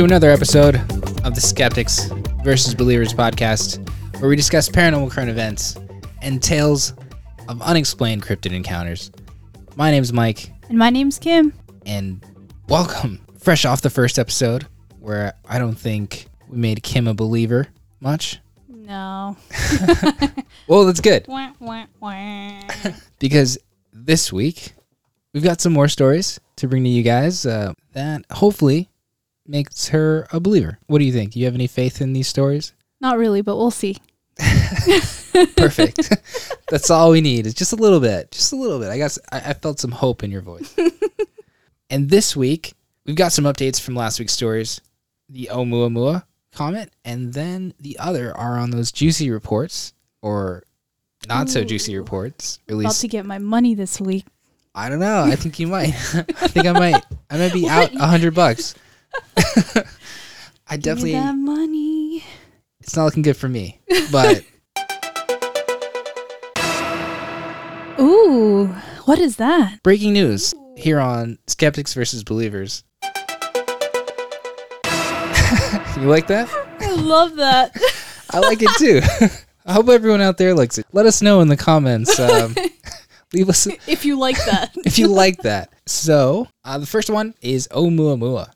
to another episode of the Skeptics versus Believers podcast, where we discuss paranormal current events and tales of unexplained cryptid encounters. My name's Mike, And my name's Kim. and welcome, fresh off the first episode, where I don't think we made Kim a believer much. No. Well, that's good Wah, wah, wah. because this week we've got some more stories to bring to you guys uh, that hopefully makes her a believer. What do you think? Do you have any faith in these stories? Not really, but we'll see. Perfect. That's all we need. Is just a little bit, just a little bit. I guess I, I felt some hope in your voice. and this week we've got some updates from last week's stories, the Oumuamua comet, and then the other are on those juicy reports or not so juicy reports. At About least to get my money this week. I don't know. I think you might. I think I might. I might be out a hundred bucks. I definitely. that money. It's not looking good for me, but. Ooh, what is that? Breaking news here on Skeptics versus Believers. you like that? I love that. I like it too. I hope everyone out there likes it. Let us know in the comments. Um, leave us if you like that. if you like that. So uh, the first one is Oumuamua,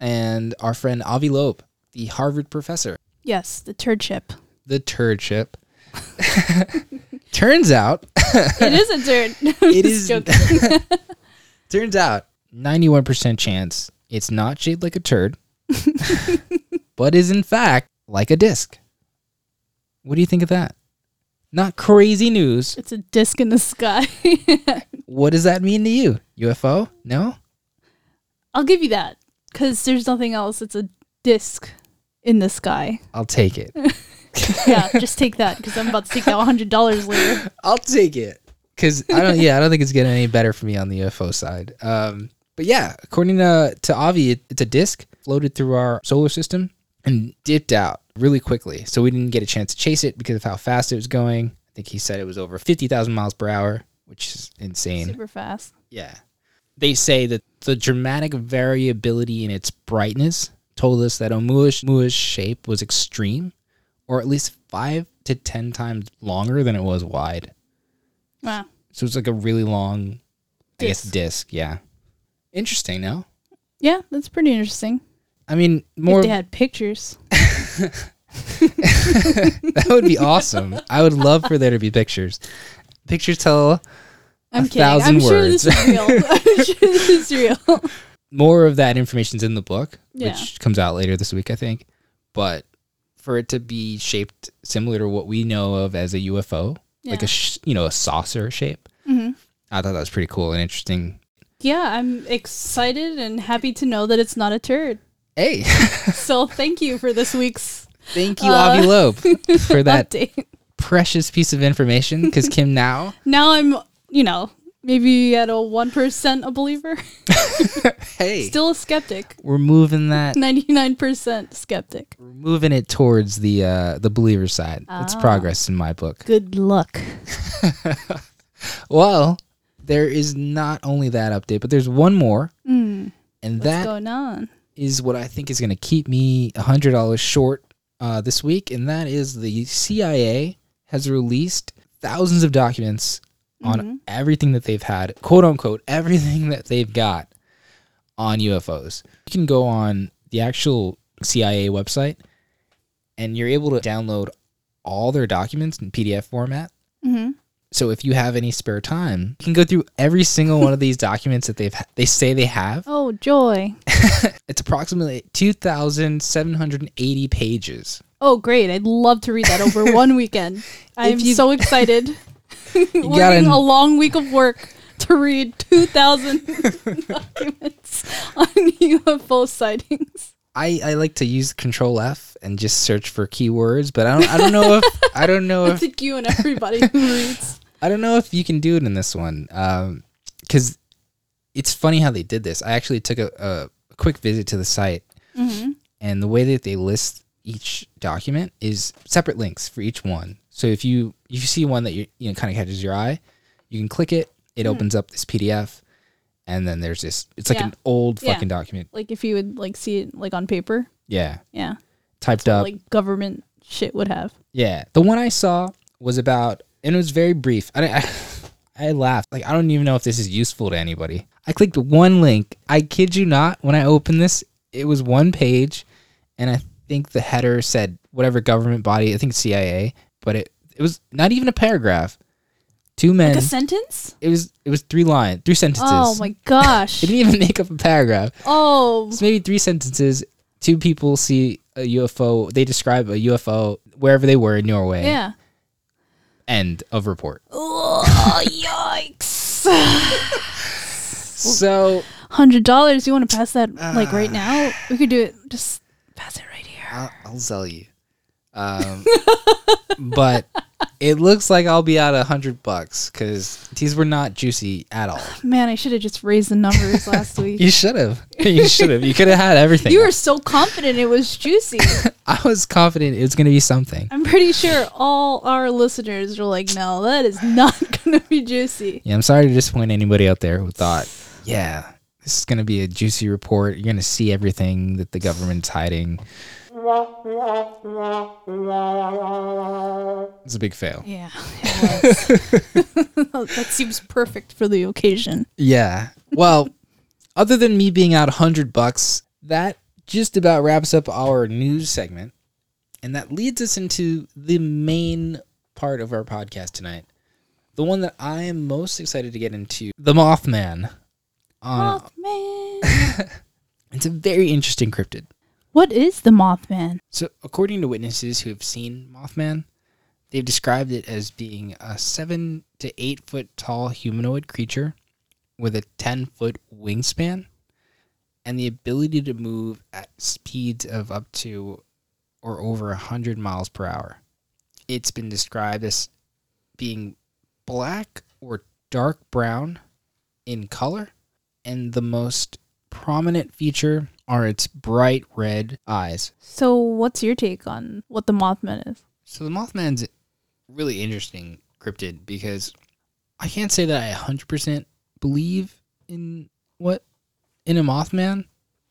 and our friend Avi Loeb, the Harvard professor, yes, the turd ship. the turd ship. Turns out, It is a turd. it is. Turns out, ninety-one percent chance it's not shaped like a turd, but is in fact like a disc. What do you think of that? Not crazy news. It's a disc in the sky. What does that mean to you? UFO? No? I'll give you that because there's nothing else. It's a disc in the sky. I'll take it. Yeah, just take that because I'm about to take that $100 later. I'll take it. Cause I don't yeah, I don't think it's getting any better for me on the UFO side. Um but yeah, according to to Avi, it, it's a disk floated through our solar system and dipped out really quickly. So we didn't get a chance to chase it because of how fast it was going. I think he said it was over fifty thousand miles per hour, which is insane. Super fast. Yeah. They say that the dramatic variability in its brightness told us that Oumuamua's shape was extreme, or at least five to ten times longer than it was wide. Wow. So it's like a really long, I guess, Disc. disc. Yeah. Interesting, no? Yeah, that's pretty interesting. I mean, more. if they had pictures. that would be awesome. I would love for there to be pictures. Pictures tell I'm kidding. thousand I'm sure words. this is real. I'm sure this is real. more of that information's in the book, Yeah. which comes out later this week, I think. But for it to be shaped similar to what we know of as a UFO, like a sh- you know a saucer shape, hmm I thought that was pretty cool and interesting. Yeah, I'm excited and happy to know that it's not a turd. Hey, So thank you for this week's thank you, Uh, Avi Loeb, for that precious piece of information. Because Kim now, Now I'm, you know, maybe at a 1% a believer. hey, Still a skeptic. we're moving that. 99% skeptic. We're moving it towards the uh, the believer side. It's Ah. progress in my book. Good luck. Well, there is not only that update, but there's one more, Mm, and what's that going on? is what I think is going to keep me hundred dollars short uh, this week, and that is the CIA has released thousands of documents on Mhm. everything that they've had, quote unquote, everything that they've got on UFOs. You can go on the actual CIA website, and you're able to download all their documents in PDF format. Mhm. So if you have any spare time, you can go through every single one of these documents that they've they say they have. Oh, joy. It's approximately 2,780 pages. Oh, great. I'd love to read that over one weekend. I'm you- so excited. Working a long week of work to read 2,000 documents on UFO sightings. I, I like to use Control F and just search for keywords, but I don't I don't know if I don't know I if think you and everybody who reads. I don't know if you can do it in this one. Um, because it's funny how they did this. I actually took a, a quick visit to the site, Mm-hmm. and the way that they list each document is separate links for each one. So if you if you see one that you you know kind of catches your eye, you can click it. It Hmm. opens up this PDF, and then there's this. It's like Yeah. an old Yeah. fucking document. Like if you would like see it like on paper. Yeah, Yeah. typed up. Like government shit would have. Yeah, the one I saw was about, and it was very brief. I, I, I laughed. Like I don't even know if this is useful to anybody. I clicked one link. I kid you not. When I opened this, it was one page, and I think the header said whatever government body. I think CIA, but it it was not even a paragraph. Two men. Like a sentence? it was it was three lines, three sentences. Oh my gosh. It didn't even make up a paragraph. oh. It's maybe three sentences. Two people see a UFO. They describe a UFO wherever they were in Norway. Yeah. End of report. Oh, yikes. So Hundred dollars. You want to pass that like right ah. now? We could do it. Just pass it. I'll, I'll sell you. Um, but it looks like I'll be out a hundred bucks because these were not juicy at all. Man, I should have just raised the numbers last week. You should have. You should have. You could have had everything. You were so confident it was juicy. I was confident it was going to be something. I'm pretty sure all our listeners were like, "No, that is not gonna be juicy." Yeah, I'm sorry to disappoint anybody out there who thought, yeah, this is going to be a juicy report. You're going to see everything that the government's hiding. It's a big fail. Yeah, it was. that seems perfect for the occasion. Yeah. Well, other than me being out a hundred bucks, that just about wraps up our news segment, and that leads us into the main part of our podcast tonight, the one that I am most excited to get into, the Mothman. Uh, Mothman. it's a very interesting cryptid. What is the Mothman? So, according to witnesses who have seen Mothman, they've described it as being a seven to eight foot tall humanoid creature with a 10 foot wingspan and the ability to move at speeds of up to or over 100 miles per hour. It's been described as being black or dark brown in color, and the most prominent feature are its bright red eyes. So, what's your take on what the Mothman is? So the Mothman's really interesting cryptid because I can't say that I 100% believe in what in a Mothman,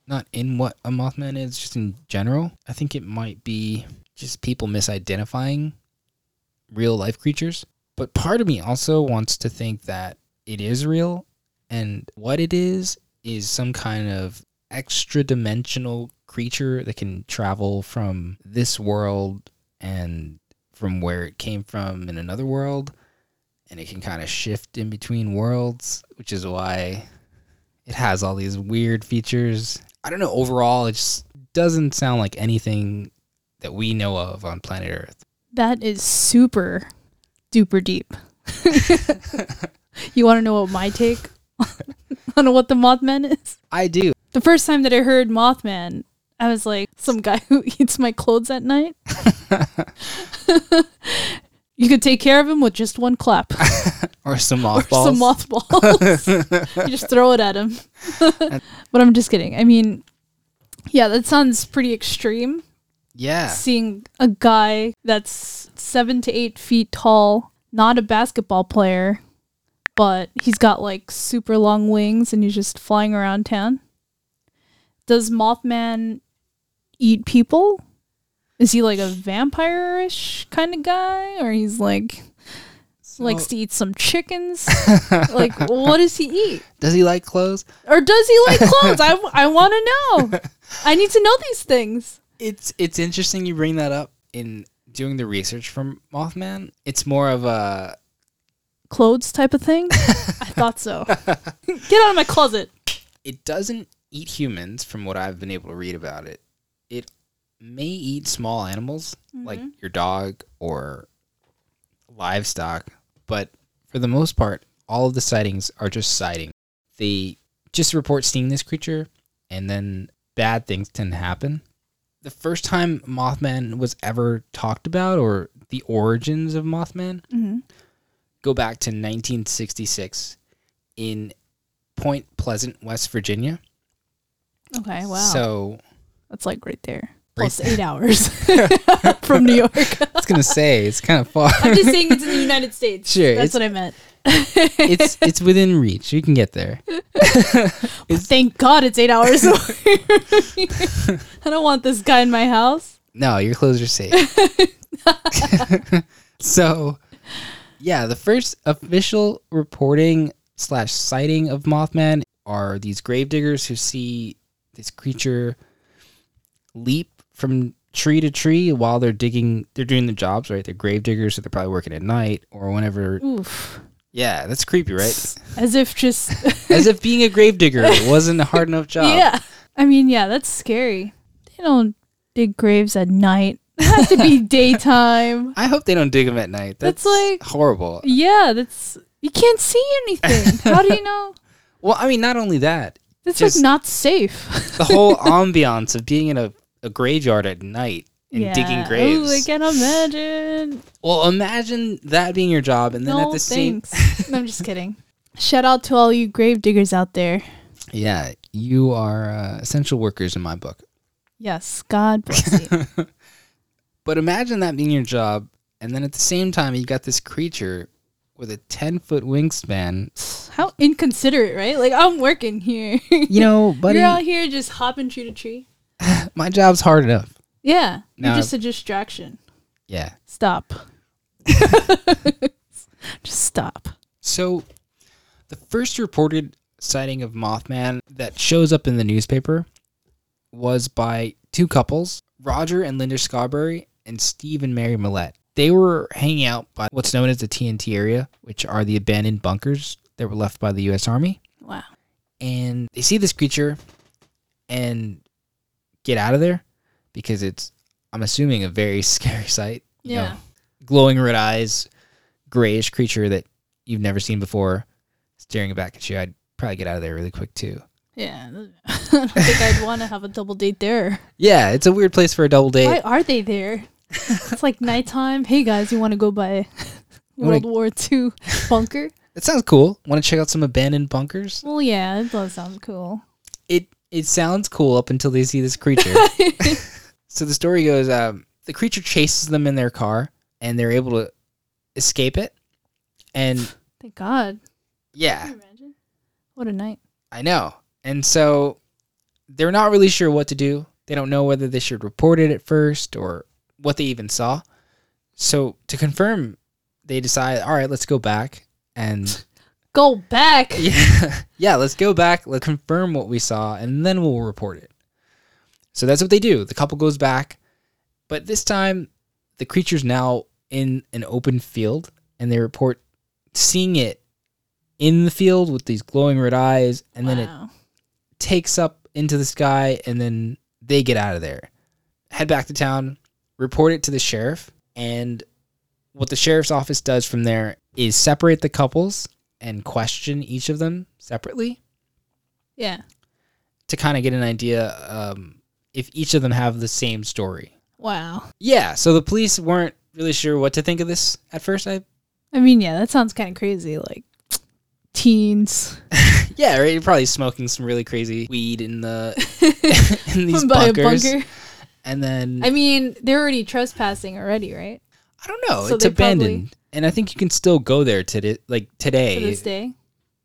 not in what a Mothman is, just in general. I think it might be just people misidentifying real life creatures. But part of me also wants to think that it is real and what it is is some kind of extra dimensional creature that can travel from this world and from where it came from in another world and it can kind of shift in between worlds which is why it has all these weird features i don't know overall it just doesn't sound like anything that we know of on planet earth That is super duper deep. you want to know what my take on what the Mothman is? i do The first time that I heard Mothman, I was like, some guy who eats my clothes at night. you could take care of him with just one clap or some or mothballs some mothballs. you just throw it at him. but I'm just kidding. I mean, yeah, that sounds pretty extreme. yeah Seeing a guy that's seven to eight feet tall, not a basketball player, but he's got like super long wings and he's just flying around town. Does Mothman eat people? Is he like a vampire-ish kind of guy, or he's like likes to eat some chickens? like, what does he eat? does he like clothes Or does he like clothes? I, I want to know. I need to know these things. it's it's interesting you bring that up in doing the research from mothman it's more of a Clothes type of thing? I thought so. Get out of my closet. it doesn't eat humans from what I've been able to read about it. It may eat small animals like your dog or livestock, but for the most part, all of the sightings are just sighting. They just report seeing this creature and then bad things tend to happen. The first time Mothman was ever talked about or the origins of Mothman Mhm. go back to 1966 in Point Pleasant, West Virginia. Okay, wow. So That's like right there. plus eight hours from New York. I was gonna say it's kind of far. I'm just saying it's in the United States. Sure, That's what I meant. it's it's within reach. You can get there. Thank God it's eight hours away. I don't want this guy in my house. No, your clothes are safe. so, yeah, the first official reporting slash sighting of Mothman are these gravediggers who see this creature leap from tree to tree while they're digging. They're doing the jobs, right? They're gravediggers, so they're probably working at night or whenever. Oof. Yeah, that's creepy, right? As if just. As if being a gravedigger wasn't a hard enough job. yeah. I mean, yeah, that's scary. They don't dig graves at night. It has to be daytime. I hope they don't dig them at night. That's, That's like- horrible. Yeah, that's. You can't see anything. How do you know? Well, I mean, not only that, That's Just- like not safe. the whole ambiance of being in a, a graveyard at night and digging graves. Oh, I can imagine. well, imagine that being your job, and then no, at the same, thanks. no, I'm just kidding. Shout out to all you grave diggers out there. yeah, you are uh, essential workers in my book. Yes, God bless you. But imagine that being your job, and then at the same time, you got this creature with a ten foot wingspan. How inconsiderate, right? Like I'm working here. You know, buddy, You're out here just hopping tree to tree. my job's hard enough. Yeah, No. you're just a distraction. Yeah. Stop. just stop. So, the first reported sighting of Mothman that shows up in the newspaper was by two couples, Roger and Linda Scarberry and Steve and Mary Mallette. They were hanging out by what's known as the TNT area, which are the abandoned bunkers that were left by the U.S. Army. Wow. And they see this creature and get out of there because it's, I'm assuming, a very scary sight. You know, Yeah. glowing red eyes, grayish creature that you've never seen before, staring back at you. I'd probably get out of there really quick too. Yeah. I don't think I'd want to have a double date there. Yeah, it's a weird place for a double date. Why are they there? it's like nighttime. Hey guys, you want to go by You wanna- World War II bunker? It sounds cool. Want to check out some abandoned bunkers? Well, yeah, it does sound cool. It it sounds cool up until they see this creature. so the story goes, um, the creature chases them in their car, and they're able to escape it. And Thank God. yeah, Can you imagine? What a night. I know. And so they're not really sure what to do. They don't know whether they should report it at first or what they even saw. So to confirm, they decide, all right, let's go back and Go back. yeah, yeah, let's go back, let's confirm what we saw, and then we'll report it. So that's what they do. The couple goes back, but this time the creature's now in an open field, and they report seeing it in the field with these glowing red eyes, and then it takes up into the sky and then they get out of there. Head back to town, report it to the sheriff, and what the sheriff's office does from there is separate the couples and question each of them separately Yeah. to kind of get an idea um, if each of them have the same story. Wow. Yeah, so the police weren't really sure what to think of this at first. I I mean, yeah, that sounds kind of crazy. Like teens yeah, right. You're probably smoking some really crazy weed in the in these bunkers, bunker. And then I mean, they're already trespassing already, right? I don't know. So it's abandoned, and I think you can still go there today. Like To today, this day.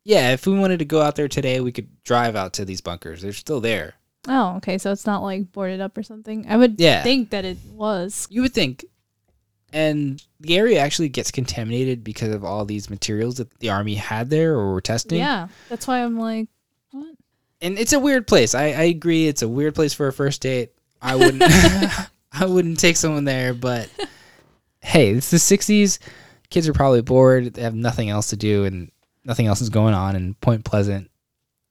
yeah. If we wanted to go out there today, we could drive out to these bunkers. They're still there. Oh, okay. So it's not like boarded up or something. I would Yeah. think that it was. You would think, and the area actually gets contaminated because of all these materials that the army had there or were testing. Yeah. That's why I'm like, what? and it's a weird place. I, I agree. It's a weird place for a first date. I wouldn't. I wouldn't take someone there, but hey, it's the '60s. Kids are probably bored. They have nothing else to do, and nothing else is going on in Point Pleasant.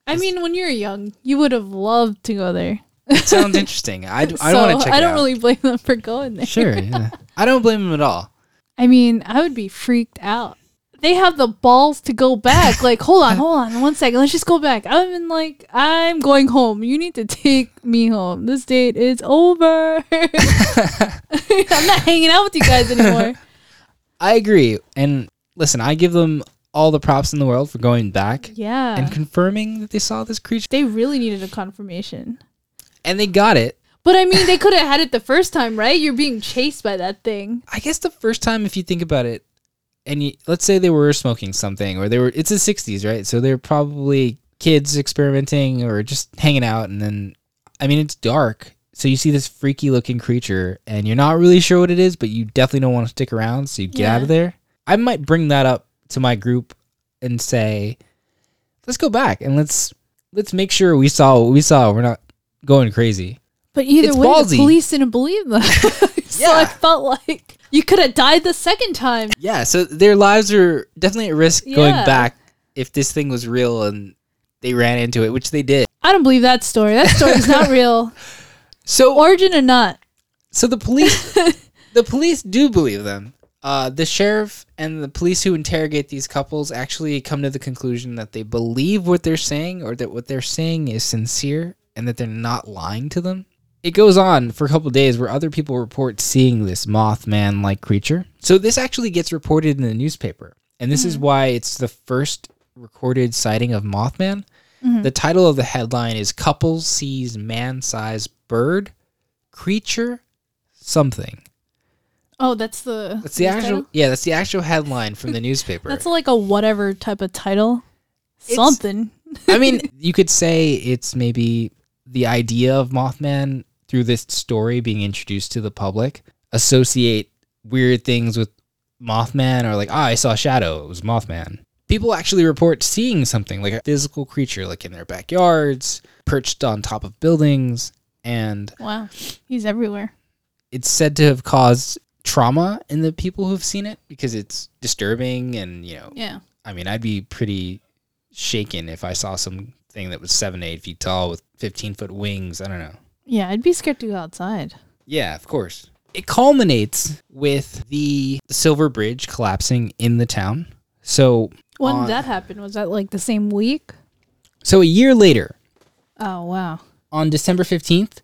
I mean, when you're young, you would have loved to go there. It sounds interesting. I, d- I so want to check I don't out. really blame them for going there. Sure, yeah. I don't blame them at all. I mean, I would be freaked out. They have the balls to go back. Like, hold on, hold on, one second. Let's just go back. I'm in like, I'm going home. You need to take me home. This date is over. I'm not hanging out with you guys anymore. I agree. And listen, I give them all the props in the world for going back Yeah. and confirming that they saw this creature. they really needed a confirmation. And they got it. But I mean, they could have had it the first time, right? You're being chased by that thing. I guess the first time, if you think about it, and you, let's say they were smoking something, or they were, it's the 60s, right? So they're probably kids experimenting or just hanging out. And then, I mean, it's dark. So you see this freaky looking creature, and you're not really sure what it is, but you definitely don't want to stick around. So you get out of there. I might bring that up to my group and say, let's go back and let's let's make sure we saw what we saw. We're not going crazy. But either It's way, ballsy. the police didn't believe them. so I felt like you could have died the second time. Yeah, so their lives are definitely at risk going back if this thing was real and they ran into it, which they did. I don't believe that story. That story's not real. So Origin or not. so the police the police do believe them. Uh, the sheriff and the police who interrogate these couples actually come to the conclusion that they believe what they're saying or that what they're saying is sincere and that they're not lying to them. It goes on for a couple days where other people report seeing this Mothman like creature. So this actually gets reported in the newspaper. And this is mm-hmm. why it's the first recorded sighting of Mothman. Mm-hmm. The title of the headline is Couple Sees Man Sized Bird Creature Something. Oh, that's the. That's the actual title? yeah, that's the actual headline from the newspaper. That's like a whatever type of title. It's- Something. I mean, you could say it's maybe the idea of Mothman through this story being introduced to the public, associate weird things with Mothman or like, ah, I saw a shadow, it was Mothman. People actually report seeing something like a physical creature like in their backyards, perched on top of buildings, and Wow. He's everywhere. it's said to have caused trauma in the people who've seen it because it's disturbing and, you know, Yeah. I mean, I'd be pretty shaken if I saw something that was seven, eight feet tall with 15 foot wings. I don't know. Yeah, I'd be scared to go outside. Yeah, of course. It culminates with the Silver Bridge collapsing in the town. So, When on- did that happen? Was that like the same week? so a year later, Oh, wow. on December 15th,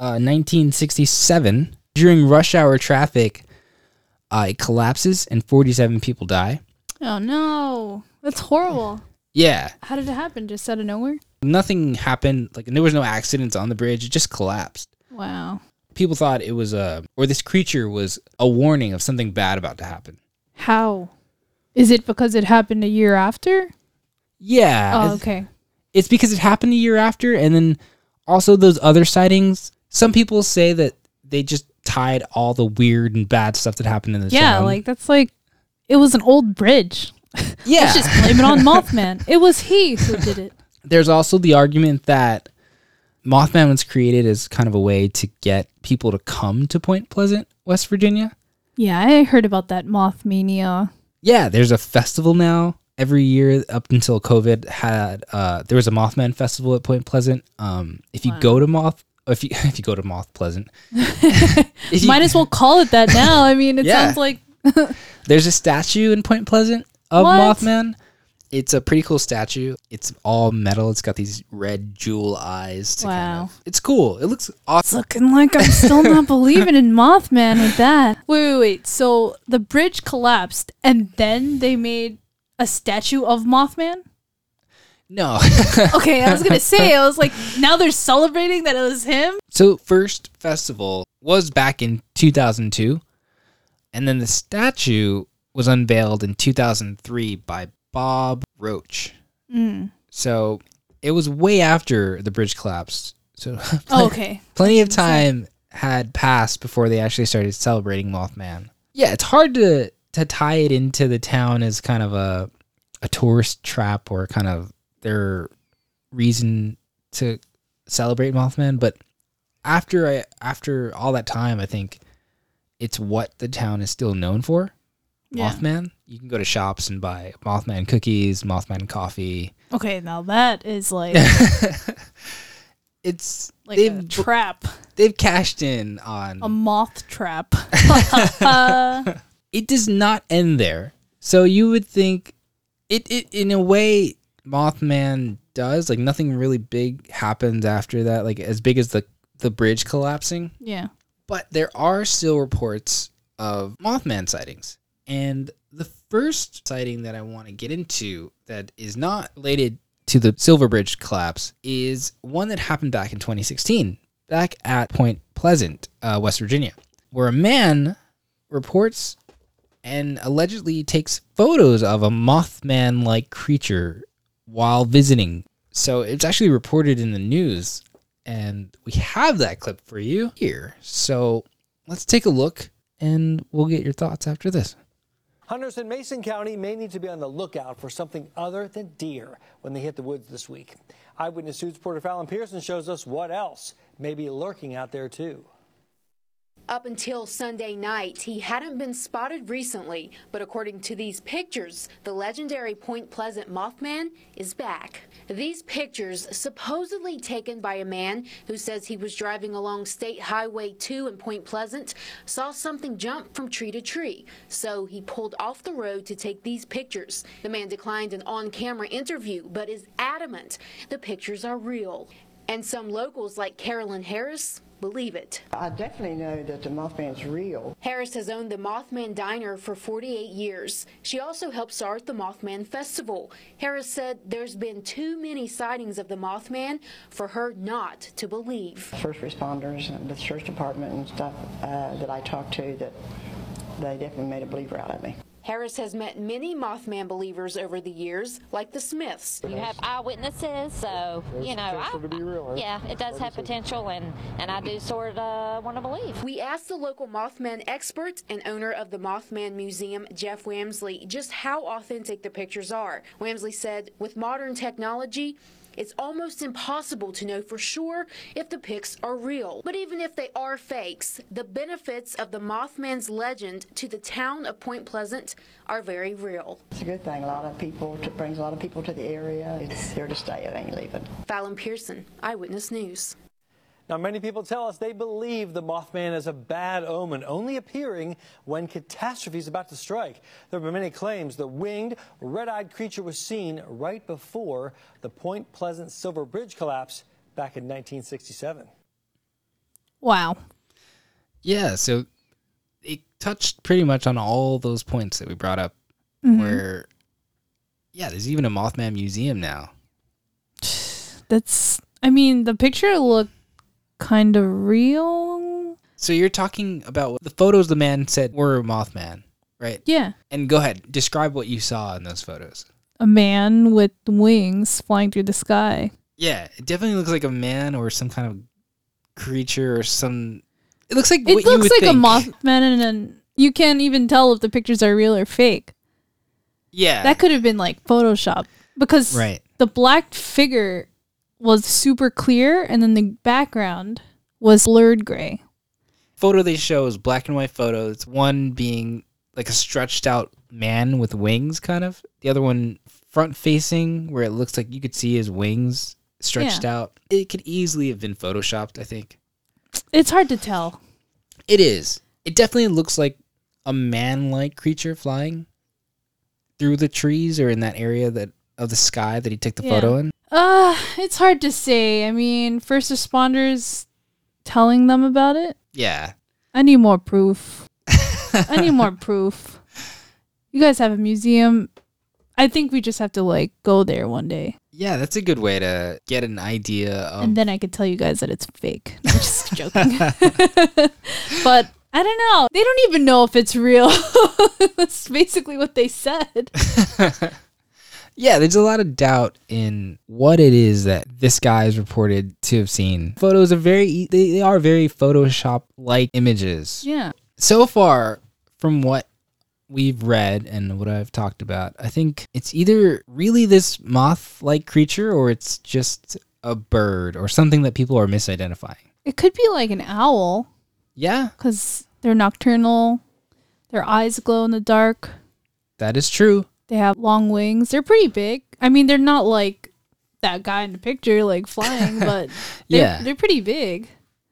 uh, 1967, during rush hour traffic, uh, it collapses and 47 people die. Oh, no. That's horrible. Yeah, How did it happen? Just out of nowhere? Nothing happened. Like, there was no accidents on the bridge. It just collapsed. Wow. people thought it was a or this creature was a warning of something bad about to happen. How? Is it because it happened a year after? Yeah, Oh, it's- okay. it's because it happened a year after, and then also those other sightings. Some people say that they just tied all the weird and bad stuff that happened in the Yeah, town. like that's like it was an old bridge. yeah. Let's just blame it on Mothman. It was he who did it. There's also the argument that Mothman was created as kind of a way to get people to come to Point Pleasant, West Virginia. Yeah, I heard about that moth mania. Yeah, there's a festival now every year up until COVID had uh there was a Mothman festival at Point Pleasant. Um if you Wow. go to Moth if you if you go to Moth Pleasant you- Might as well call it that now. I mean, it Yeah. sounds like there's a statue in Point Pleasant of What? Mothman. It's a pretty cool statue. It's all metal. It's got these red jewel eyes. To kind Wow. of, it's cool. It looks awesome. it's awesome. looking like I'm still not believing in Mothman with that. Wait, wait, wait. So the bridge collapsed and then they made a statue of Mothman? No. Okay, I was gonna say, I was like, now they're celebrating that it was him? So first festival was back in 2002, and then the statue was unveiled in 2003 by Bob Roach. Mm. So it was way after the bridge collapsed. So Oh, okay. plenty of time had passed before they actually started celebrating Mothman. Yeah, it's hard to to tie it into the town as kind of a a tourist trap or kind of their reason to celebrate Mothman, but after I after all that time, I think it's what the town is still known for. Yeah. Mothman. You can go to shops and buy Mothman cookies, Mothman coffee. Okay, now that is like it's like a they've trap, they've cashed in on a moth trap. it does not end there. So you would think it, it in a way Mothman does like nothing really big happens after that like as big as the the bridge collapsing yeah. but there are still reports of Mothman sightings and the first sighting that I want to get into that is not related to the Silver Bridge collapse is one that happened back in 2016 back at Point Pleasant, uh, West Virginia, where a man reports and allegedly takes photos of a Mothman like creature while visiting. So it's actually reported in the news, and we have that clip for you here. So let's take a look, and we'll get your thoughts after this. Hunters in Mason County may need to be on the lookout for something other than deer when they hit the woods this week. Eyewitness News reporter Fallon Pearson shows us what else may be lurking out there, too. Up until Sunday night, he hadn't been spotted recently, but according to these pictures, the legendary Point Pleasant Mothman is back. These pictures, supposedly taken by a man who says he was driving along State Highway 2 in Point Pleasant, saw something jump from tree to tree, so he pulled off the road to take these pictures. The man declined an on camera interview, but is adamant the pictures are real. And some locals like Carolyn Harris believe it. I definitely know that the Mothman's real. Harris has owned the Mothman Diner for 48 years. She also helped start the Mothman Festival. Harris said there's been too many sightings of the Mothman for her not to believe. First responders and the church department and stuff uh, that I talked to, that they definitely made a believer out of me. Harris has met many Mothman believers over the years, like the Smiths. You have eyewitnesses, so you know, I, real, yeah, it does have potential, and and I do sort of uh, want to believe. We asked the local Mothman expert and owner of the Mothman Museum, Jeff Wamsley, just how authentic the pictures are. Wamsley said, with modern technology, it's almost impossible to know for sure if the pics are real. But even if they are fakes, the benefits of the Mothman's legend to the town of Point Pleasant are very real. It's a good thing. A lot of people, it brings a lot of people to the area. It's here to stay. It ain't leaving. Fallon Pearson, Eyewitness News. Now, many people tell us they believe the Mothman is a bad omen, only appearing when catastrophe is about to strike. There have been many claims the winged, red-eyed creature was seen right before the Point Pleasant Silver Bridge collapse back in 1967. Wow. Yeah, so it touched pretty much on all those points that we brought up. Mm-hmm. Where, yeah, there's even a Mothman museum now. That's I mean, the picture looked kind of real. So you're talking about the photos the man said were a Mothman, right? Yeah. And go ahead, describe what you saw in those photos. A man with wings flying through the sky. Yeah, it definitely looks like a man or some kind of creature or some. It looks like It looks like think. a Mothman and then you can't even tell if the pictures are real or fake. Yeah, That could have been like Photoshop because right. the black figure was super clear and then the background was blurred gray. Photo they show is black and white photos. One being like a stretched out man with wings, kind of. The other one front facing, where it looks like you could see his wings stretched out. It could easily have been photoshopped. I think It's hard to tell. it is. It definitely looks like a man-like creature flying through the trees or in that area that of the sky that he took the Yeah. photo in. Uh, it's hard to say. I mean, first responders telling them about it. Yeah. I need more proof. I need more proof. You guys have a museum. I think we just have to like go there one day, Yeah, that's a good way to get an idea of and then I could tell you guys that it's fake. I'm just joking. but I don't know. They don't even know if it's real. That's basically what they said. Yeah, there's a lot of doubt in what it is that this guy is reported to have seen. Photos are very they, they are very Photoshop like images. Yeah. So far from what we've read and what I've talked about, I think it's either really this moth like creature or it's just a bird or something that people are misidentifying. It could be like an owl Yeah, because they're nocturnal. Their eyes glow in the dark. that is true. They have long wings. They're pretty big. I mean, they're not like that guy in the picture, like flying, but they're, Yeah. they're pretty big.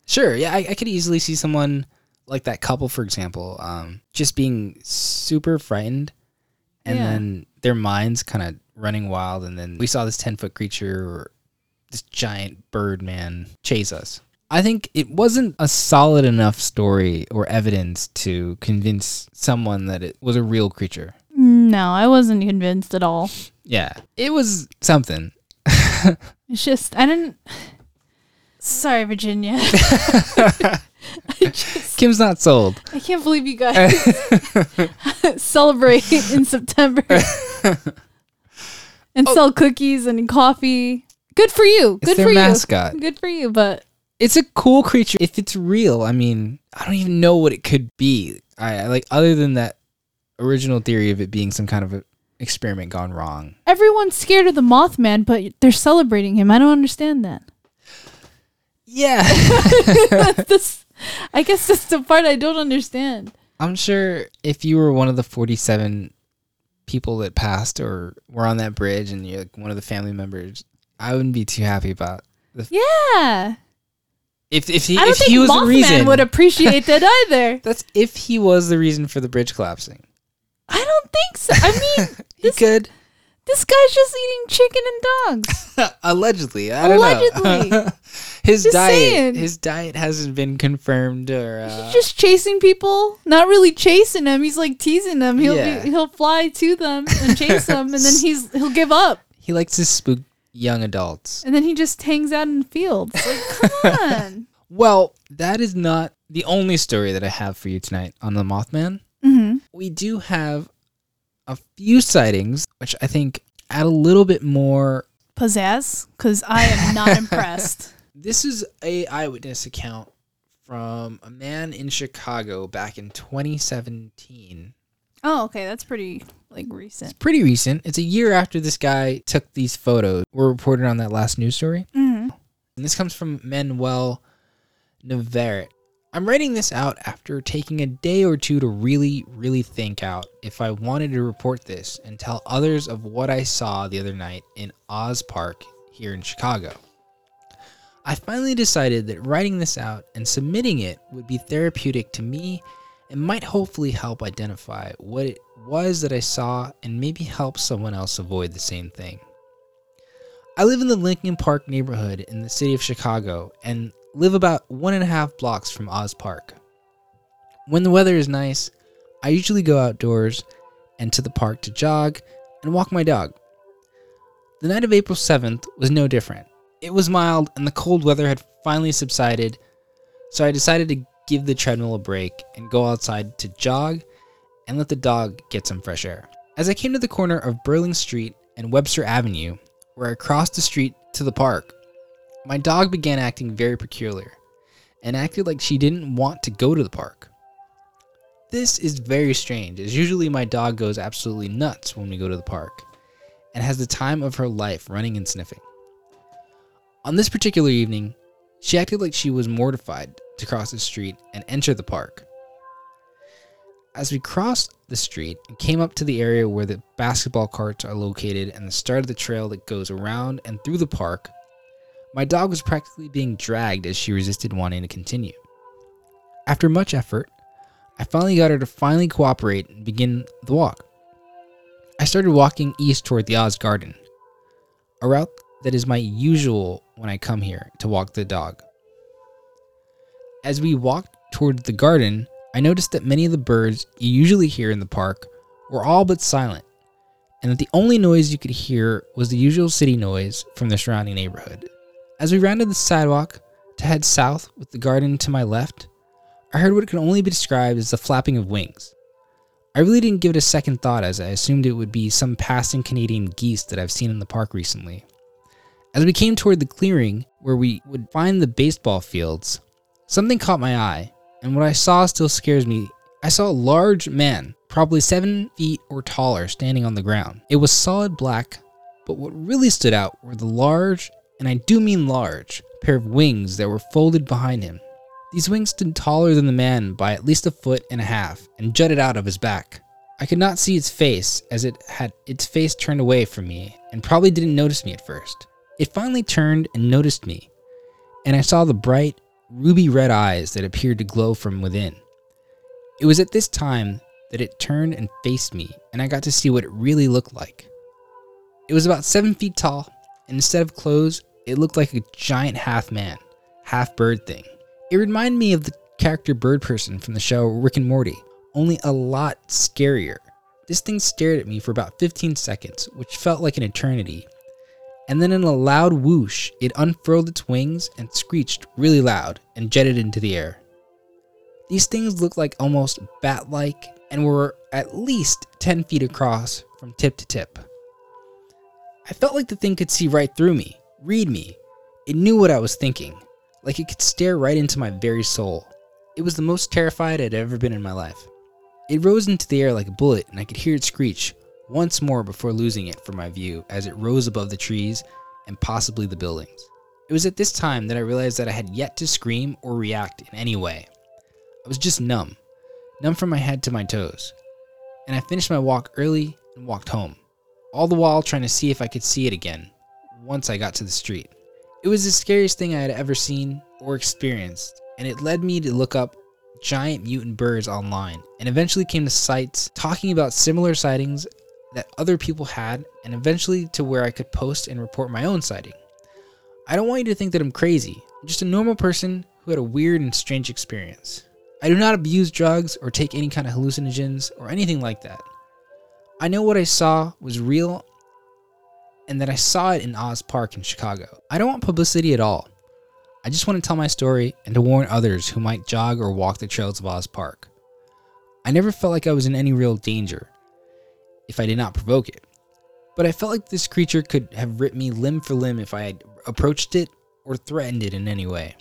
Sure. Yeah, I, I could easily see someone like that couple, for example, um, just being super frightened and Yeah. then their minds kind of running wild. And then we saw this 10 foot creature or this giant bird man chase us. I think it wasn't a solid enough story or evidence to convince someone that it was a real creature. No, I wasn't convinced at all. Yeah, it was something. It's just I didn't. Sorry, Virginia. I just Kim's not sold. I can't believe you guys celebrate in September and oh. sell cookies and coffee. Good for you. It's Good their for mascot. you. Good for you. But It's a cool creature. If it's real, I mean, I don't even know what it could be. I I like other than that original theory of it being some kind of a experiment gone wrong. everyone's scared of the Mothman, but they're celebrating him. I don't understand that. Yeah. this, I guess that's the part I don't understand. I'm sure if you were one of the 47 people that passed or were on that bridge and you're like one of the family members, I wouldn't be too happy about the Yeah, if if he I don't if think he was the reason. would appreciate that either. that's if he was the reason for the bridge collapsing. I don't think so. I mean, He this could this guy's just eating chicken and dogs. allegedly. I don't Allegedly. know. his Just diet saying. his diet hasn't been confirmed or uh, He's just chasing people, not really chasing them. He's like teasing them. He'll Yeah. be, he'll fly to them and chase them, and then he's he'll give up, he likes to spook young adults. and then he just hangs out in the fields. Like, come on. Well, that is not the only story that I have for you tonight on the Mothman. Hmm We do have a few sightings, which I think add a little bit more. Pizzazz, because I am not impressed. This is a eyewitness account from a man in Chicago back in 2017. Oh, okay, that's pretty like recent. Pretty recent. It's a year after this guy took these photos. Were reported on that last news story. Mm-hmm. And this comes from Manuel Navarrete. I'm writing this out after taking a day or two to really, really think out if I wanted to report this and tell others of what I saw the other night in Oz Park here in Chicago. I finally decided that writing this out and submitting it would be therapeutic to me and might hopefully help identify what it was that I saw and maybe help someone else avoid the same thing. I live in the Lincoln Park neighborhood in the city of Chicago and live about one and a half blocks from Oz Park. When the weather is nice, I usually go outdoors and to the park to jog and walk my dog. The night of April 7th was no different. It was mild and the cold weather had finally subsided, so I decided to give the treadmill a break and go outside to jog and let the dog get some fresh air. As I came to the corner of Burling Street and Webster Avenue, where I crossed the street to the park, my dog began acting very peculiar and acted like she didn't want to go to the park. This is very strange, as usually my dog goes absolutely nuts when we go to the park and has the time of her life running and sniffing. On this particular evening, she acted like she was mortified to cross the street and enter the park. As we crossed the street and came up to the area where the basketball courts are located and the start of the trail that goes around and through the park, my dog was practically being dragged as she resisted wanting to continue. After much effort, I finally got her to finally cooperate and begin the walk. I started walking east toward the Oz Garden, a route that is my usual when I come here to walk the dog. As we walked toward the garden, I noticed that many of the birds you usually hear in the park were all but silent, and that the only noise you could hear was the usual city noise from the surrounding neighborhood. As we rounded the sidewalk to head south with the garden to my left, I heard what can only be described as the flapping of wings. I really didn't give it a second thought as I assumed it would be some passing Canadian geese that I've seen in the park recently. As we came toward the clearing where we would find the baseball fields, something caught my eye, and what I saw still scares me. I saw a large man, probably seven feet or taller, standing on the ground. It was solid black, but what really stood out were the large, and I do mean large, pair of wings that were folded behind him. These wings stood taller than the man by at least a foot and a half and jutted out of his back. I could not see its face as it had its face turned away from me and probably didn't notice me at first. It finally turned and noticed me, and I saw the bright, ruby red eyes that appeared to glow from within. It was at this time that it turned and faced me, and I got to see what it really looked like. It was about seven feet tall, and instead of clothes, it looked like a giant half man, half bird thing. It reminded me of the character bird person from the show Rick and Morty, only a lot scarier. This thing stared at me for about 15 seconds, which felt like an eternity, And then in a loud whoosh, it unfurled its wings and screeched really loud and jetted into the air. These things looked like almost bat like and were at least 10 feet across from tip to tip. I felt like the thing could see right through me, read me. It knew what I was thinking, like it could stare right into my very soul. It was the most terrified I'd ever been in my life. It rose into the air like a bullet, and I could hear it screech once more before losing it from my view as it rose above the trees and possibly the buildings. It was at this time that I realized that I had yet to scream or react in any way. I was just numb, numb from my head to my toes. And I finished my walk early and walked home, all the while trying to see if I could see it again once I got to the street. It was the scariest thing I had ever seen or experienced, and it led me to look up giant mutant birds online and eventually came to sites talking about similar sightings that other people had and eventually to where I could post and report my own sighting. I don't want you to think that I'm crazy. I'm just a normal person who had a weird and strange experience. I do not abuse drugs or take any kind of hallucinogens or anything like that. I know what I saw was real and that I saw it in Oz Park in Chicago. I don't want publicity at all. I just want to tell my story and to warn others who might jog or walk the trails of Oz Park. I never felt like I was in any real danger if I did not provoke it. But I felt like this creature could have ripped me limb for limb if I had approached it or threatened it in any way.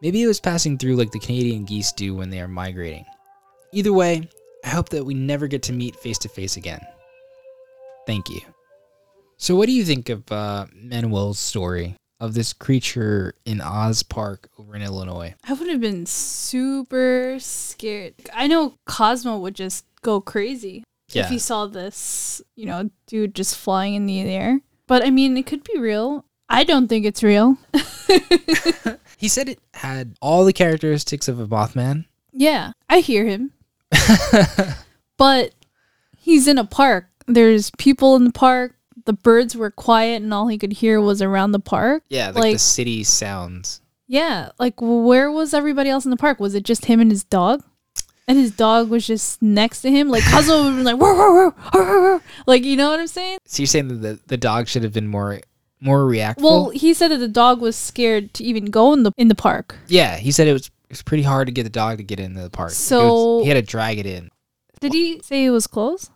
Maybe it was passing through like the Canadian geese do when they are migrating. Either way, I hope that we never get to meet face to face again. Thank you. So, what do you think of uh, Manuel's story of this creature in Oz Park over in Illinois? I would have been super scared. I know Cosmo would just go crazy Yeah. if he saw this, you know, dude just flying in the air. But I mean, it could be real. I don't think it's real. He said it had all the characteristics of a Mothman. Yeah, I hear him. but he's in a park. There's people in the park. The birds were quiet and all he could hear was around the park. Yeah, like, Like- the city sounds. Yeah, like where was everybody else in the park? Was it just him and his dog? And his dog was just next to him. Like Cosmo would be like, "Whoa, whoa, whoa, whoa, whoa, whoa." like you know what I'm saying? So you're saying that the, the dog should have been more more reactful? Well, he said that the dog was scared to even go in the in the park. yeah, he said it was it was pretty hard to get the dog to get into the park. It was- So- he had to drag it in. Did he say it was close?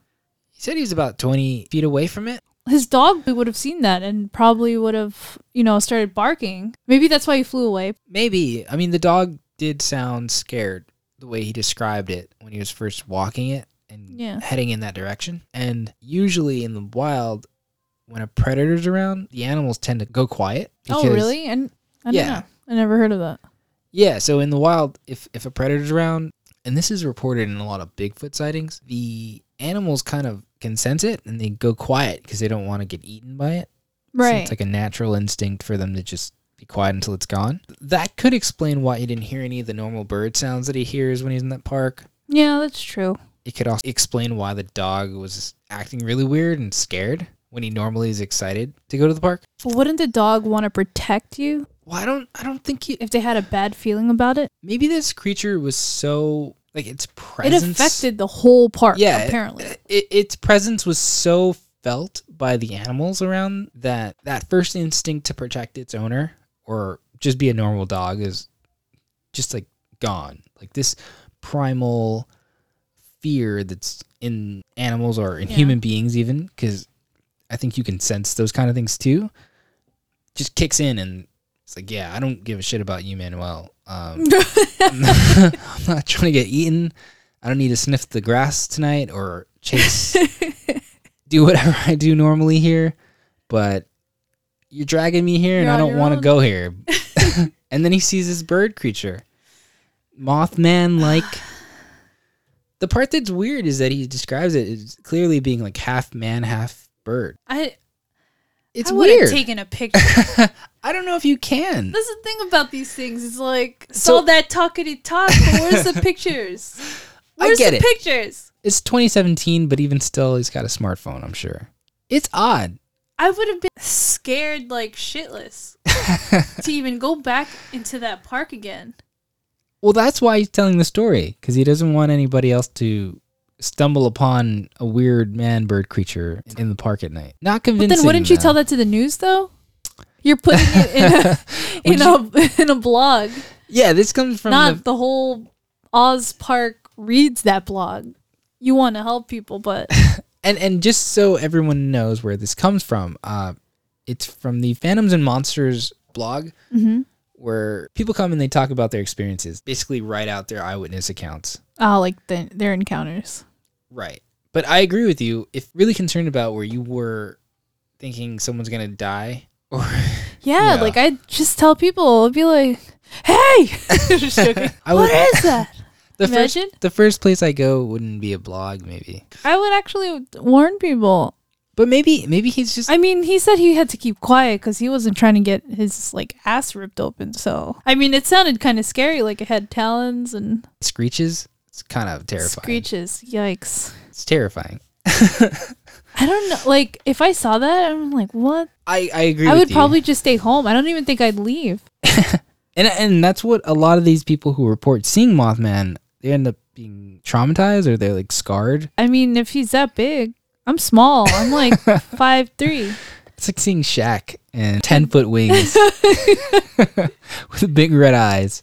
He said he was about 20 feet away from it. His dog would have seen that and probably would have, you know, started barking. Maybe that's why he flew away. Maybe. I mean, the dog did sound scared the way he described it when he was first walking it and Yeah. heading in that direction. And usually in the wild, when a predator's around, the animals tend to go quiet. oh, really? And I don't Yeah. know. I never heard of that. Yeah, so in the wild, if if a predator's around, and this is reported in a lot of Bigfoot sightings, the animals kind of can sense it and they go quiet because they don't want to get eaten by it. So Right. it's like a natural instinct for them to just be quiet until it's gone. That could explain why he didn't hear any of the normal bird sounds that he hears when he's in that park. yeah, that's true. It could also explain why the dog was acting really weird and scared when he normally is excited to go to the park. But wouldn't the dog want to protect you Well, I don't I don't think if they had a bad feeling about it? maybe this creature was so like its presence. It affected the whole park, yeah apparently. it, its presence was so felt by the animals around that that first instinct to protect its owner or just be a normal dog is just like gone like this primal fear that's in animals or in Yeah. human beings even because i think you can sense those kind of things too just kicks in and it's like yeah i don't give a shit about you manuel um, I'm not trying to get eaten. I don't need to sniff the grass tonight or chase, do whatever I do normally here. But you're dragging me here, and You're I don't want to go here. and then he sees this bird creature, Mothman like. The part that's weird is that he describes it as clearly being like half man, half bird. I It's I weird. taken a picture. I don't know if you can. That's the thing about these things. It's like So- so that talkity talk, but where's the pictures? I Where's get the it. pictures? It's 2017, but even still, he's got a smartphone. I'm sure. It's odd. I would have been scared like shitless to even go back into that park again. Well, that's why he's telling the story because he doesn't want anybody else to stumble upon a weird man bird creature in the park at night. Not convincing. But then wouldn't you though. tell that to the news though? You're putting it in a in a in a blog. Yeah, this comes from Not the, the whole Oz Park reads that blog. You want to help people, but and and just so everyone knows where this comes from, uh, it's from the Phantoms and Monsters blog, Mm-hmm. where people come and they talk about their experiences, basically write out their eyewitness accounts. oh, like the, their encounters. Right. But I agree with you. If really concerned about where you were thinking someone's gonna die, or Yeah, Yeah. like I just tell people, I'd be like, "Hey, just joking. I what would- is that?" the Imagine. first the first place I go wouldn't be a blog, maybe. I would actually warn people. But maybe maybe he's just I mean, he said he had to keep quiet because he wasn't trying to get his like ass ripped open. So I mean, it sounded kind of scary. Like it had talons and screeches. It's kind of terrifying. screeches. Yikes! It's terrifying. I don't know. Like if I saw that, I'm like, what? I I agree. I would you. probably just stay home. I don't even think I'd leave. and and that's what a lot of these people who report seeing Mothman they end up being traumatized or they're like scarred. I mean, if he's that big, I'm small. I'm like five three. It's like seeing Shaq and ten foot wings with big red eyes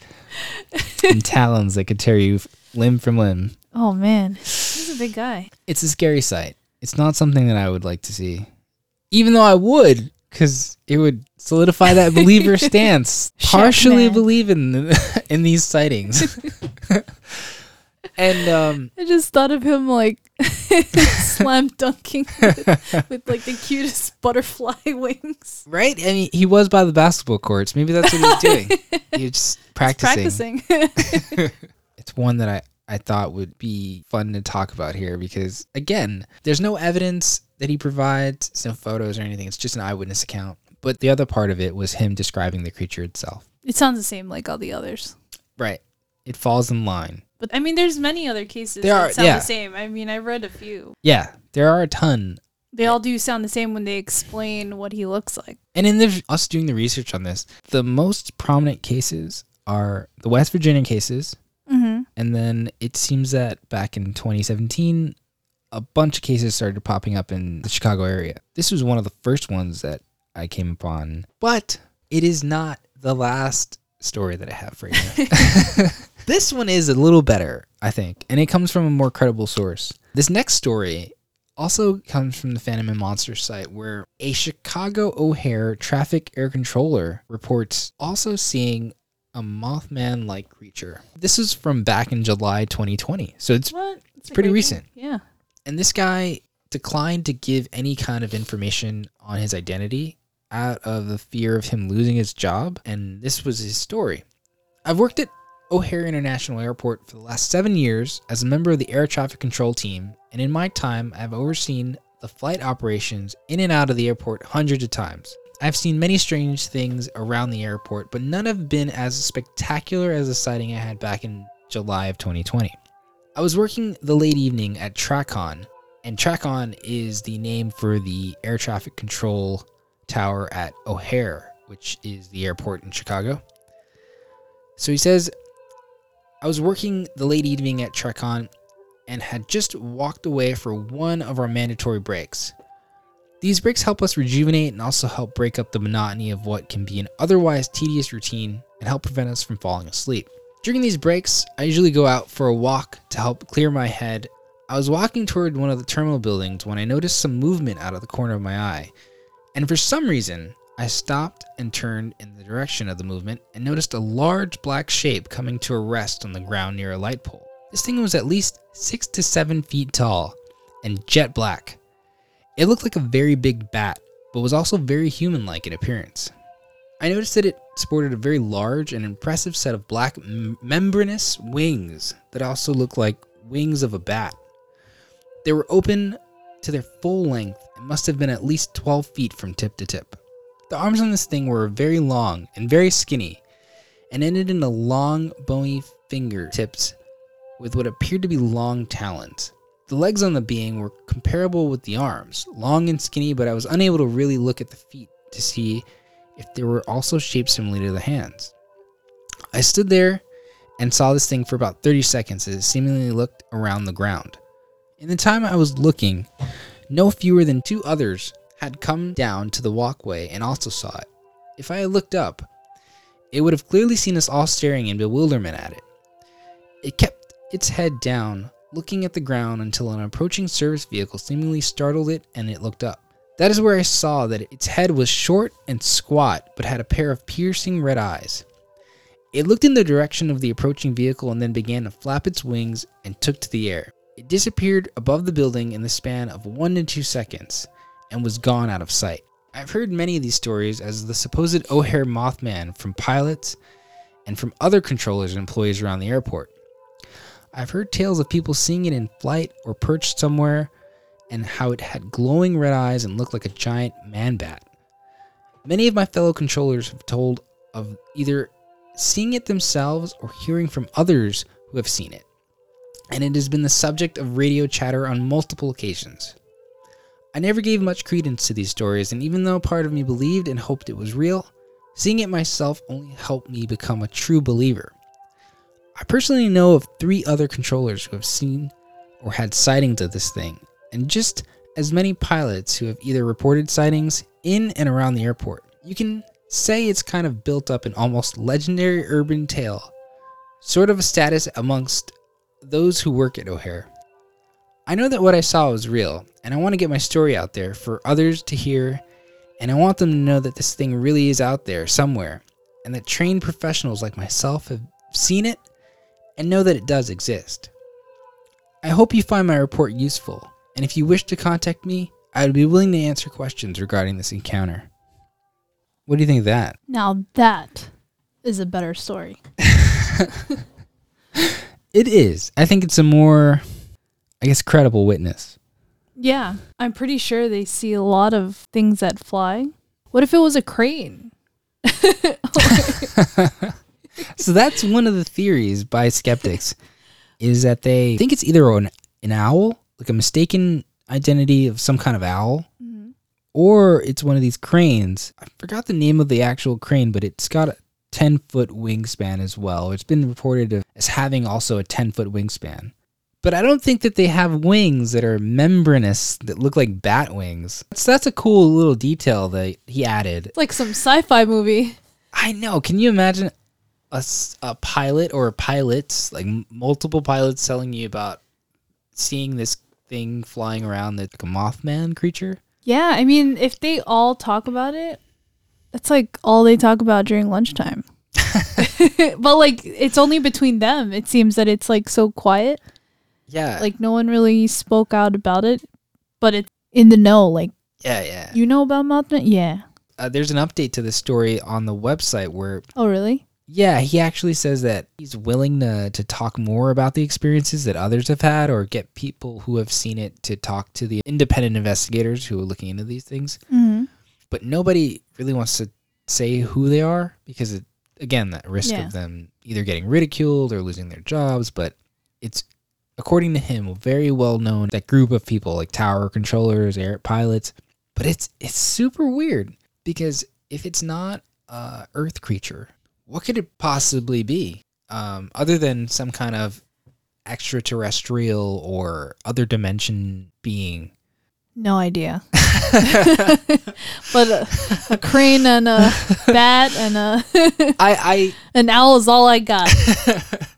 and talons that could tear you limb from limb. Oh man, he's a big guy. It's a scary sight. It's not something that I would like to see, even though I would, because it would solidify that believer stance. Partially believe in in these sightings. and um, I just thought of him like slam dunking with, with like the cutest butterfly wings. right? I mean, he was by the basketball courts. Maybe that's what he was doing. he was just practicing. Practicing. It's one that I, I thought would be fun to talk about here because, again, there's no evidence that he provides, it's no photos or anything. It's just an eyewitness account. But the other part of it was him describing the creature itself. it sounds the same like all the others. Right. It falls in line. But I mean, there's many other cases There that are- sound yeah. the same. I mean, I read a few. Yeah, there are a ton. They all do sound the same when they explain what he looks like. And in the, us doing the research on this, the most prominent cases are the West Virginia cases. And then it seems that back in 2017, a bunch of cases started popping up in the Chicago area. This was one of the first ones that I came upon, but it is not the last story that I have for you. this one is a little better, I think, and it comes from a more credible source. This next story also comes from the Phantom and Monster site, where a Chicago O'Hare traffic air controller reports also seeing a Mothman like creature. This is from back in July 2020. So it's What? It's pretty recent. Yeah. and this guy declined to give any kind of information on his identity out of the fear of him losing his job and this was his story. I've worked at O'Hare International Airport for the last 7 years as a member of the air traffic control team and in my time I've overseen the flight operations in and out of the airport hundreds of times. I've seen many strange things around the airport, but none have been as spectacular as the sighting I had back in July of 2020. I was working the late evening at TRACON, and TRACON is the name for the air traffic control tower at O'Hare, which is the airport in Chicago. So he says, I was working the late evening at TRACON and had just walked away for one of our mandatory breaks. These breaks help us rejuvenate and also help break up the monotony of what can be an otherwise tedious routine and help prevent us from falling asleep. During these breaks, I usually go out for a walk to help clear my head. I was walking toward one of the terminal buildings when I noticed some movement out of the corner of my eye. And for some reason, I stopped and turned in the direction of the movement and noticed a large black shape coming to a rest on the ground near a light pole. This thing was at least six to seven feet tall and jet black. It looked like a very big bat, but was also very human like in appearance. I noticed that it sported a very large and impressive set of black m- membranous wings that also looked like wings of a bat. They were open to their full length and must have been at least 12 feet from tip to tip. The arms on this thing were very long and very skinny and ended in a long, bony fingertips with what appeared to be long talons. The legs on the being were comparable with the arms, long and skinny, but I was unable to really look at the feet to see if they were also shaped similar to the hands. I stood there and saw this thing for about 30 seconds as it seemingly looked around the ground. In the time I was looking, no fewer than two others had come down to the walkway and also saw it. If I had looked up, it would have clearly seen us all staring in bewilderment at it. It kept its head down, looking at the ground until an approaching service vehicle seemingly startled it and it looked up. That is where I saw that its head was short and squat, but had a pair of piercing red eyes. It looked in the direction of the approaching vehicle and then began to flap its wings and took to the air. It disappeared above the building in the span of one to two seconds and was gone out of sight. I've heard many of these stories as the supposed O'Hare Mothman from pilots and from other controllers and employees around the airport. I've heard tales of people seeing it in flight or perched somewhere and how it had glowing red eyes and looked like a giant man bat. Many of my fellow controllers have told of either seeing it themselves or hearing from others who have seen it, and it has been the subject of radio chatter on multiple occasions. I never gave much credence to these stories, and even though part of me believed and hoped it was real, seeing it myself only helped me become a true believer. I personally know of three other controllers who have seen or had sightings of this thing, and just as many pilots who have either reported sightings in and around the airport. You can say it's kind of built up an almost legendary urban tale, sort of a status amongst those who work at O'Hare. I know that what I saw was real, and I want to get my story out there for others to hear, and I want them to know that this thing really is out there somewhere, and that trained professionals like myself have seen it and know that it does exist. I hope you find my report useful, and if you wish to contact me, I would be willing to answer questions regarding this encounter. What do you think of that? Now that is a better story. It is. I think it's a more, I guess, credible witness. Yeah, I'm pretty sure they see a lot of things that fly. What if it was a crane? So that's one of the theories by skeptics is that they think it's either an, an owl, like a mistaken identity of some kind of owl, mm-hmm. or it's one of these cranes. I forgot the name of the actual crane, but it's got a 10 foot wingspan as well. It's been reported as having also a 10 foot wingspan. But I don't think that they have wings that are membranous that look like bat wings. So that's a cool little detail that he added. It's like some sci-fi movie. I know. Can you imagine a, a pilot or pilots, like multiple pilots telling you about seeing this thing flying around that's like a Mothman creature? Yeah, I mean, if they all talk about it, that's like all they talk about during lunchtime. but like, it's only between them. It seems that it's like so quiet. Yeah. Like no one really spoke out about it, but it's in the know. Like yeah, yeah. you know about Mothman? Yeah. Uh, there's an update to the story on the website where, Oh really? Yeah, he actually says that he's willing to, to talk more about the experiences that others have had or get people who have seen it to talk to the independent investigators who are looking into these things. Mm-hmm. but nobody really wants to say who they are because it, again that risk Yeah. of them either getting ridiculed or losing their jobs but it's according to him very well known that group of people like tower controllers air pilots but it's it's super weird because if it's not a earth creature what could it possibly be um, other than some kind of extraterrestrial or other dimension being No idea. but a, a crane and a bat and a I, I an owl is all I got.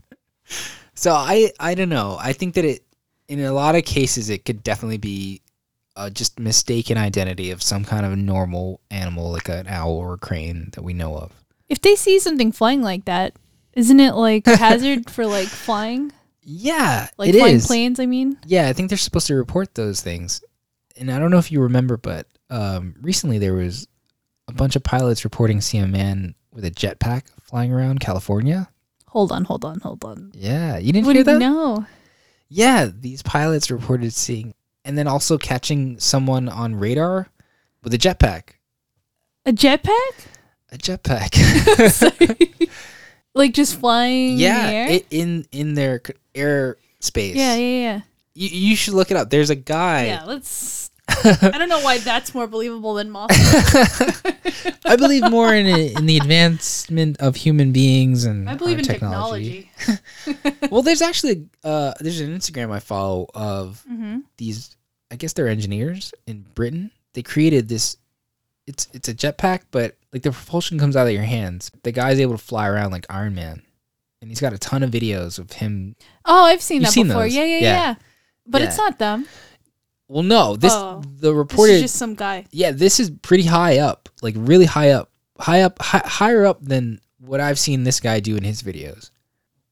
So I I don't know. I think that it in a lot of cases it could definitely be uh, just mistaken identity of some kind of normal animal like an owl or a crane that we know of. If they see something flying like that, isn't it like a hazard for like flying? Yeah, Like it flying is. planes, I mean? Yeah, I think they're supposed to report those things. And I don't know if you remember, but um, recently there was a bunch of pilots reporting seeing a man with a jetpack flying around California. Hold on, hold on, hold on. Yeah, you didn't What hear that? know? Yeah, these pilots reported seeing, and then also catching someone on radar with a jetpack. A jetpack? A jetpack. Like just flying in the yeah, air? it, in in their air space. yeah, yeah, yeah. You, you should look it up. There's a guy. Yeah, let's I don't know why that's more believable than Mothman. I believe more in in the advancement of human beings and I believe in technology. well, there's actually uh, there's an Instagram I follow of Mm-hmm. these. I guess they're engineers in Britain. They created this. It's it's a jetpack, but like the propulsion comes out of your hands. The guy's able to fly around like Iron Man, and he's got a ton of videos of him. Oh, I've seen You've that seen before. those? Yeah, yeah, Yeah. yeah, But Yeah. it's not them. Well, no, this Oh. the This reported. is just some guy. yeah, this is pretty high up, like really high up, high up, hi- higher up than what I've seen this guy do in his videos.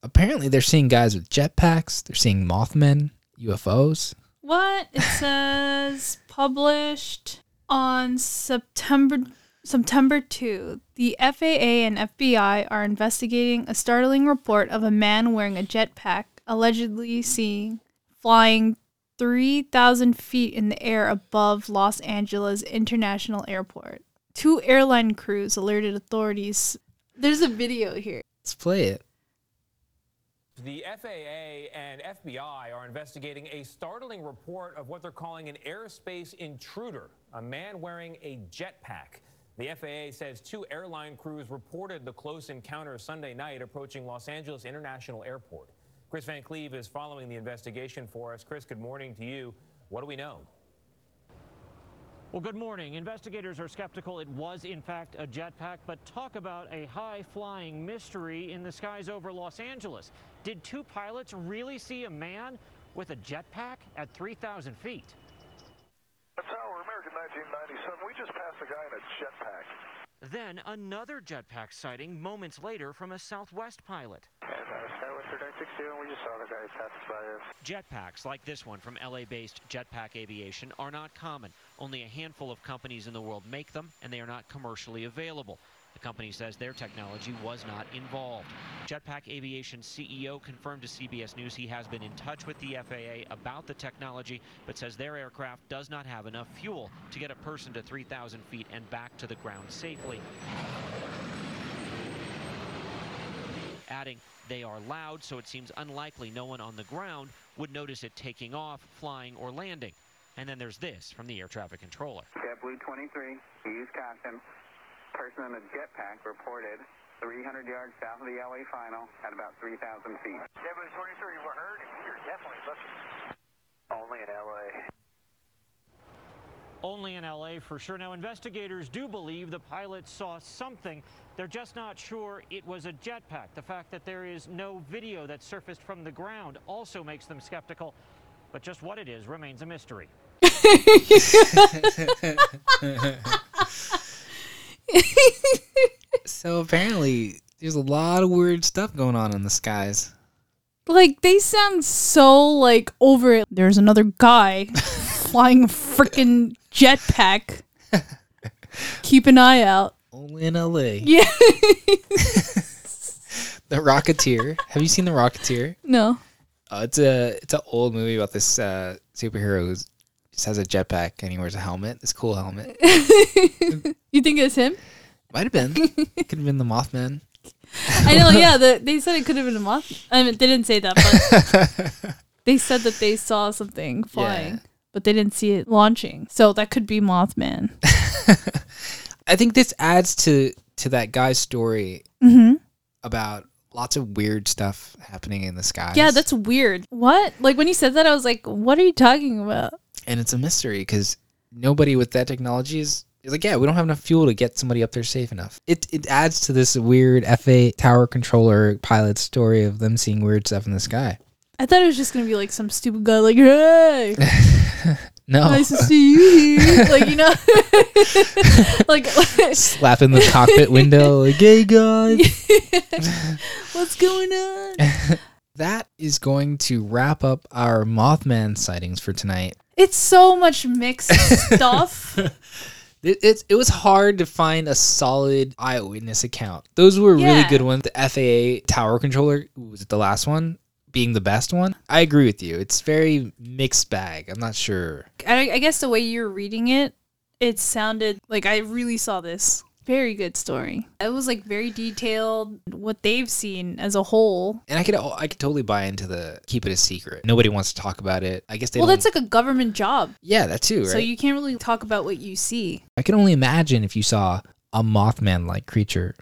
Apparently, they're seeing guys with jetpacks. They're seeing Mothman, UFOs. What? It says published on September September 2. The FAA and FBI are investigating a startling report of a man wearing a jetpack allegedly seen flying 3,000 feet in the air above Los Angeles International Airport. Two airline crews alerted authorities. There's a video here. Let's play it. The FAA and FBI are investigating a startling report of what they're calling an airspace intruder, a man wearing a jetpack. The FAA says two airline crews reported the close encounter Sunday night approaching Los Angeles International Airport. Chris Van Cleave is following the investigation for us. Chris, good morning to you. What do we know? Well, good morning. Investigators are skeptical it was, in fact, a jetpack, but talk about a high flying mystery in the skies over Los Angeles. Did two pilots really see a man with a jetpack at 3,000 feet? Tower, American 1997. We just passed a guy in a jetpack. Then another jetpack sighting moments later from a Southwest pilot. Uh, Skywest 962, and we just saw the guy pass by us. Jetpacks like this one from LA based Jetpack Aviation are not common. Only a handful of companies in the world make them, and they are not commercially available. The company says their technology was not involved. Jetpack Aviation CEO confirmed to CBS News he has been in touch with the FAA about the technology, but says their aircraft does not have enough fuel to get a person to 3,000 feet and back to the ground safely. Adding, they are loud, so it seems unlikely no one on the ground would notice it taking off, flying, or landing. And then there's this from the air traffic controller. JetBlue 23, use caution. Person in a jetpack reported 300 yards south of the LA final at about 3,000 feet. JetBlue 23, we're heard. You're definitely looking. Only in LA. Only in LA for sure. Now, investigators do believe the pilot saw something. They're just not sure it was a jetpack. The fact that there is no video that surfaced from the ground also makes them skeptical. But just what it is remains a mystery. So apparently, there's a lot of weird stuff going on in the skies. Like they sound so like over it. There's another guy flying a freaking jetpack. Keep an eye out. Only in LA. Yeah. The Rocketeer. Have you seen The Rocketeer? no. Uh, it's a it's an old movie about this uh, superhero who just has a jetpack and he wears a helmet. This cool helmet. You think it's him? Might have been. Could have been the Mothman. I know. Yeah. The, they said it could have been a moth. I mean, they didn't say that, but they said that they saw something flying, Yeah. but they didn't see it launching. So that could be Mothman. I think this adds to to that guy's story hmm about lots of weird stuff happening in the skies. Yeah, that's weird. What? Like when you said that, I was like, "What are you talking about?" And it's a mystery because nobody with that technology is, is like, yeah, we don't have enough fuel to get somebody up there safe enough. It it adds to this weird FA tower controller pilot story of them seeing weird stuff in the sky. I thought it was just gonna be like some stupid guy, like, "Hey, No, nice to see you here," like you know, like slapping the cockpit window like, hey guys. what's going on? That is going to wrap up our Mothman sightings for tonight. It's so much mixed stuff. It, it, it was hard to find a solid eyewitness account. Those were really good ones. The FAA tower controller was it the last one being the best one. I agree with you. It's very mixed bag. I'm not sure. I, I guess the way you're reading it, it sounded like I really saw this. Very good story. It was like very detailed. What they've seen as a whole. And I could oh, I could totally buy into the keep it a secret. Nobody wants to talk about it. I guess they Well, don't- that's like a government job. yeah, that too, right? So you can't really talk about what you see. I can only imagine if you saw a Mothman like creature,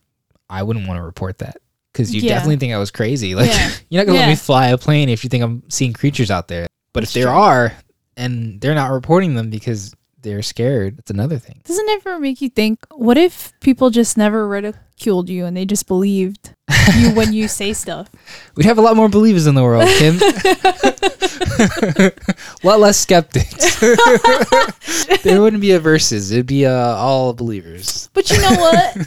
I wouldn't want to report that because you Yeah. definitely think I was crazy. Like Yeah. you're not gonna let me fly a plane if you think I'm seeing creatures out there. But That's if there true. are and they're not reporting them because they're scared, it's another thing. Doesn't it ever make you think, what if people just never ridiculed you and they just believed you when you say stuff? We'd have a lot more believers in the world, Kim. a lot less skeptics. there wouldn't be a verses. It'd be uh, all believers. But you know what?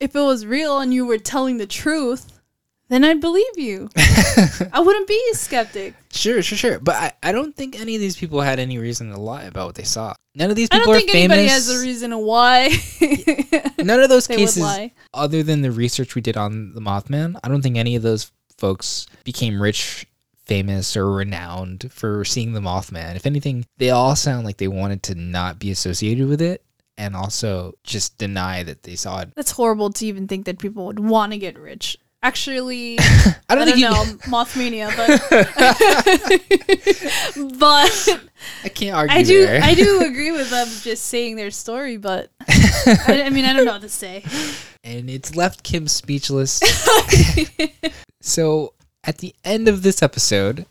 if it was real and you were telling the truth, then I'd believe you. I wouldn't be a skeptic. Sure, sure, sure. But I, I don't think any of these people had any reason to lie about what they saw. None of these people I don't are think famous. anybody has a reason why. None of those cases, lie. other than the research we did on the Mothman, I don't think any of those folks became rich, famous, or renowned for seeing the Mothman. If anything, they all sound like they wanted to not be associated with it and also just deny that they saw it. That's horrible to even think that people would want to get rich. Actually, I don't think you- know, Mothmania, but but I can't argue I do there. I do agree with them just saying their story, but I, I mean I don't know what to say. and it's left Kim speechless. so, at the end of this episode,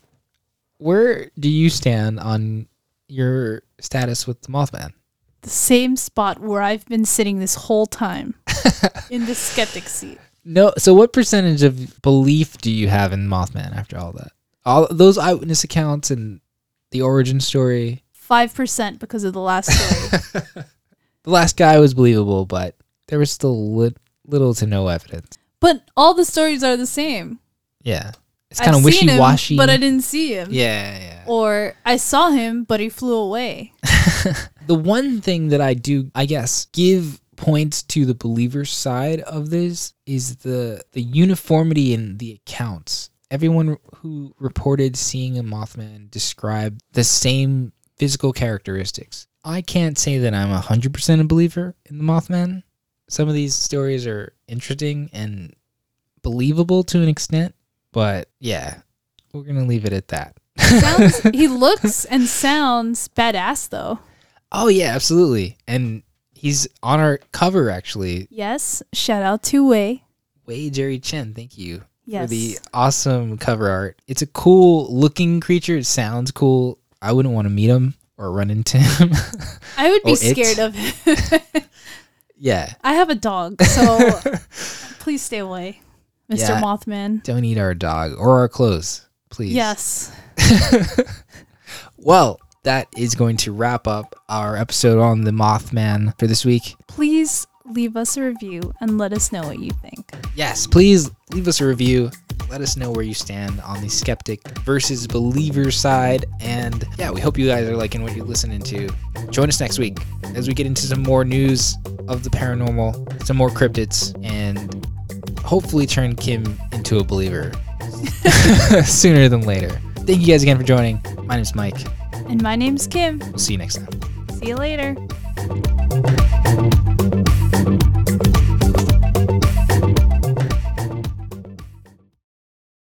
where do you stand on your status with the Mothman? The same spot where I've been sitting this whole time in the skeptic seat. No. So, what percentage of belief do you have in Mothman after all that? All those eyewitness accounts and the origin story. Five percent because of the last story. The last guy was believable, but there was still lit- little to no evidence. but all the stories are the same. Yeah, it's I've kind of wishy washy. but I didn't see him. Yeah, yeah. Or I saw him, but he flew away. the one thing that I do, I guess, give points to the believer's side of this is the the uniformity in the accounts. Everyone who reported seeing a Mothman described the same physical characteristics. I can't say that I'm 100% a believer in the Mothman. Some of these stories are interesting and believable to an extent, but yeah, we're going to leave it at that. Sounds he looks and sounds badass though. Oh yeah, absolutely. And he's on our cover actually. Yes. Shout out to Wei. Wei Jerry Chen, thank you for the awesome cover art. It's a cool looking creature. It sounds cool. I wouldn't want to meet him or run into him. I would be oh, it. scared of him. yeah. I have a dog, so please stay away, Mr. Yeah. Mothman. Don't eat our dog or our clothes, please. Yes. Well, that is going to wrap up our episode on the Mothman for this week. Please leave us a review and let us know what you think. Yes, please leave us a review. Let us know where you stand on the skeptic versus believer side. And yeah, we hope you guys are liking what you're listening to. Join us next week as we get into some more news of the paranormal, some more cryptids, and hopefully turn Kim into a believer sooner than later. Thank you guys again for joining. My name's Mike. And my name's Kim. We'll see you next time. See you later.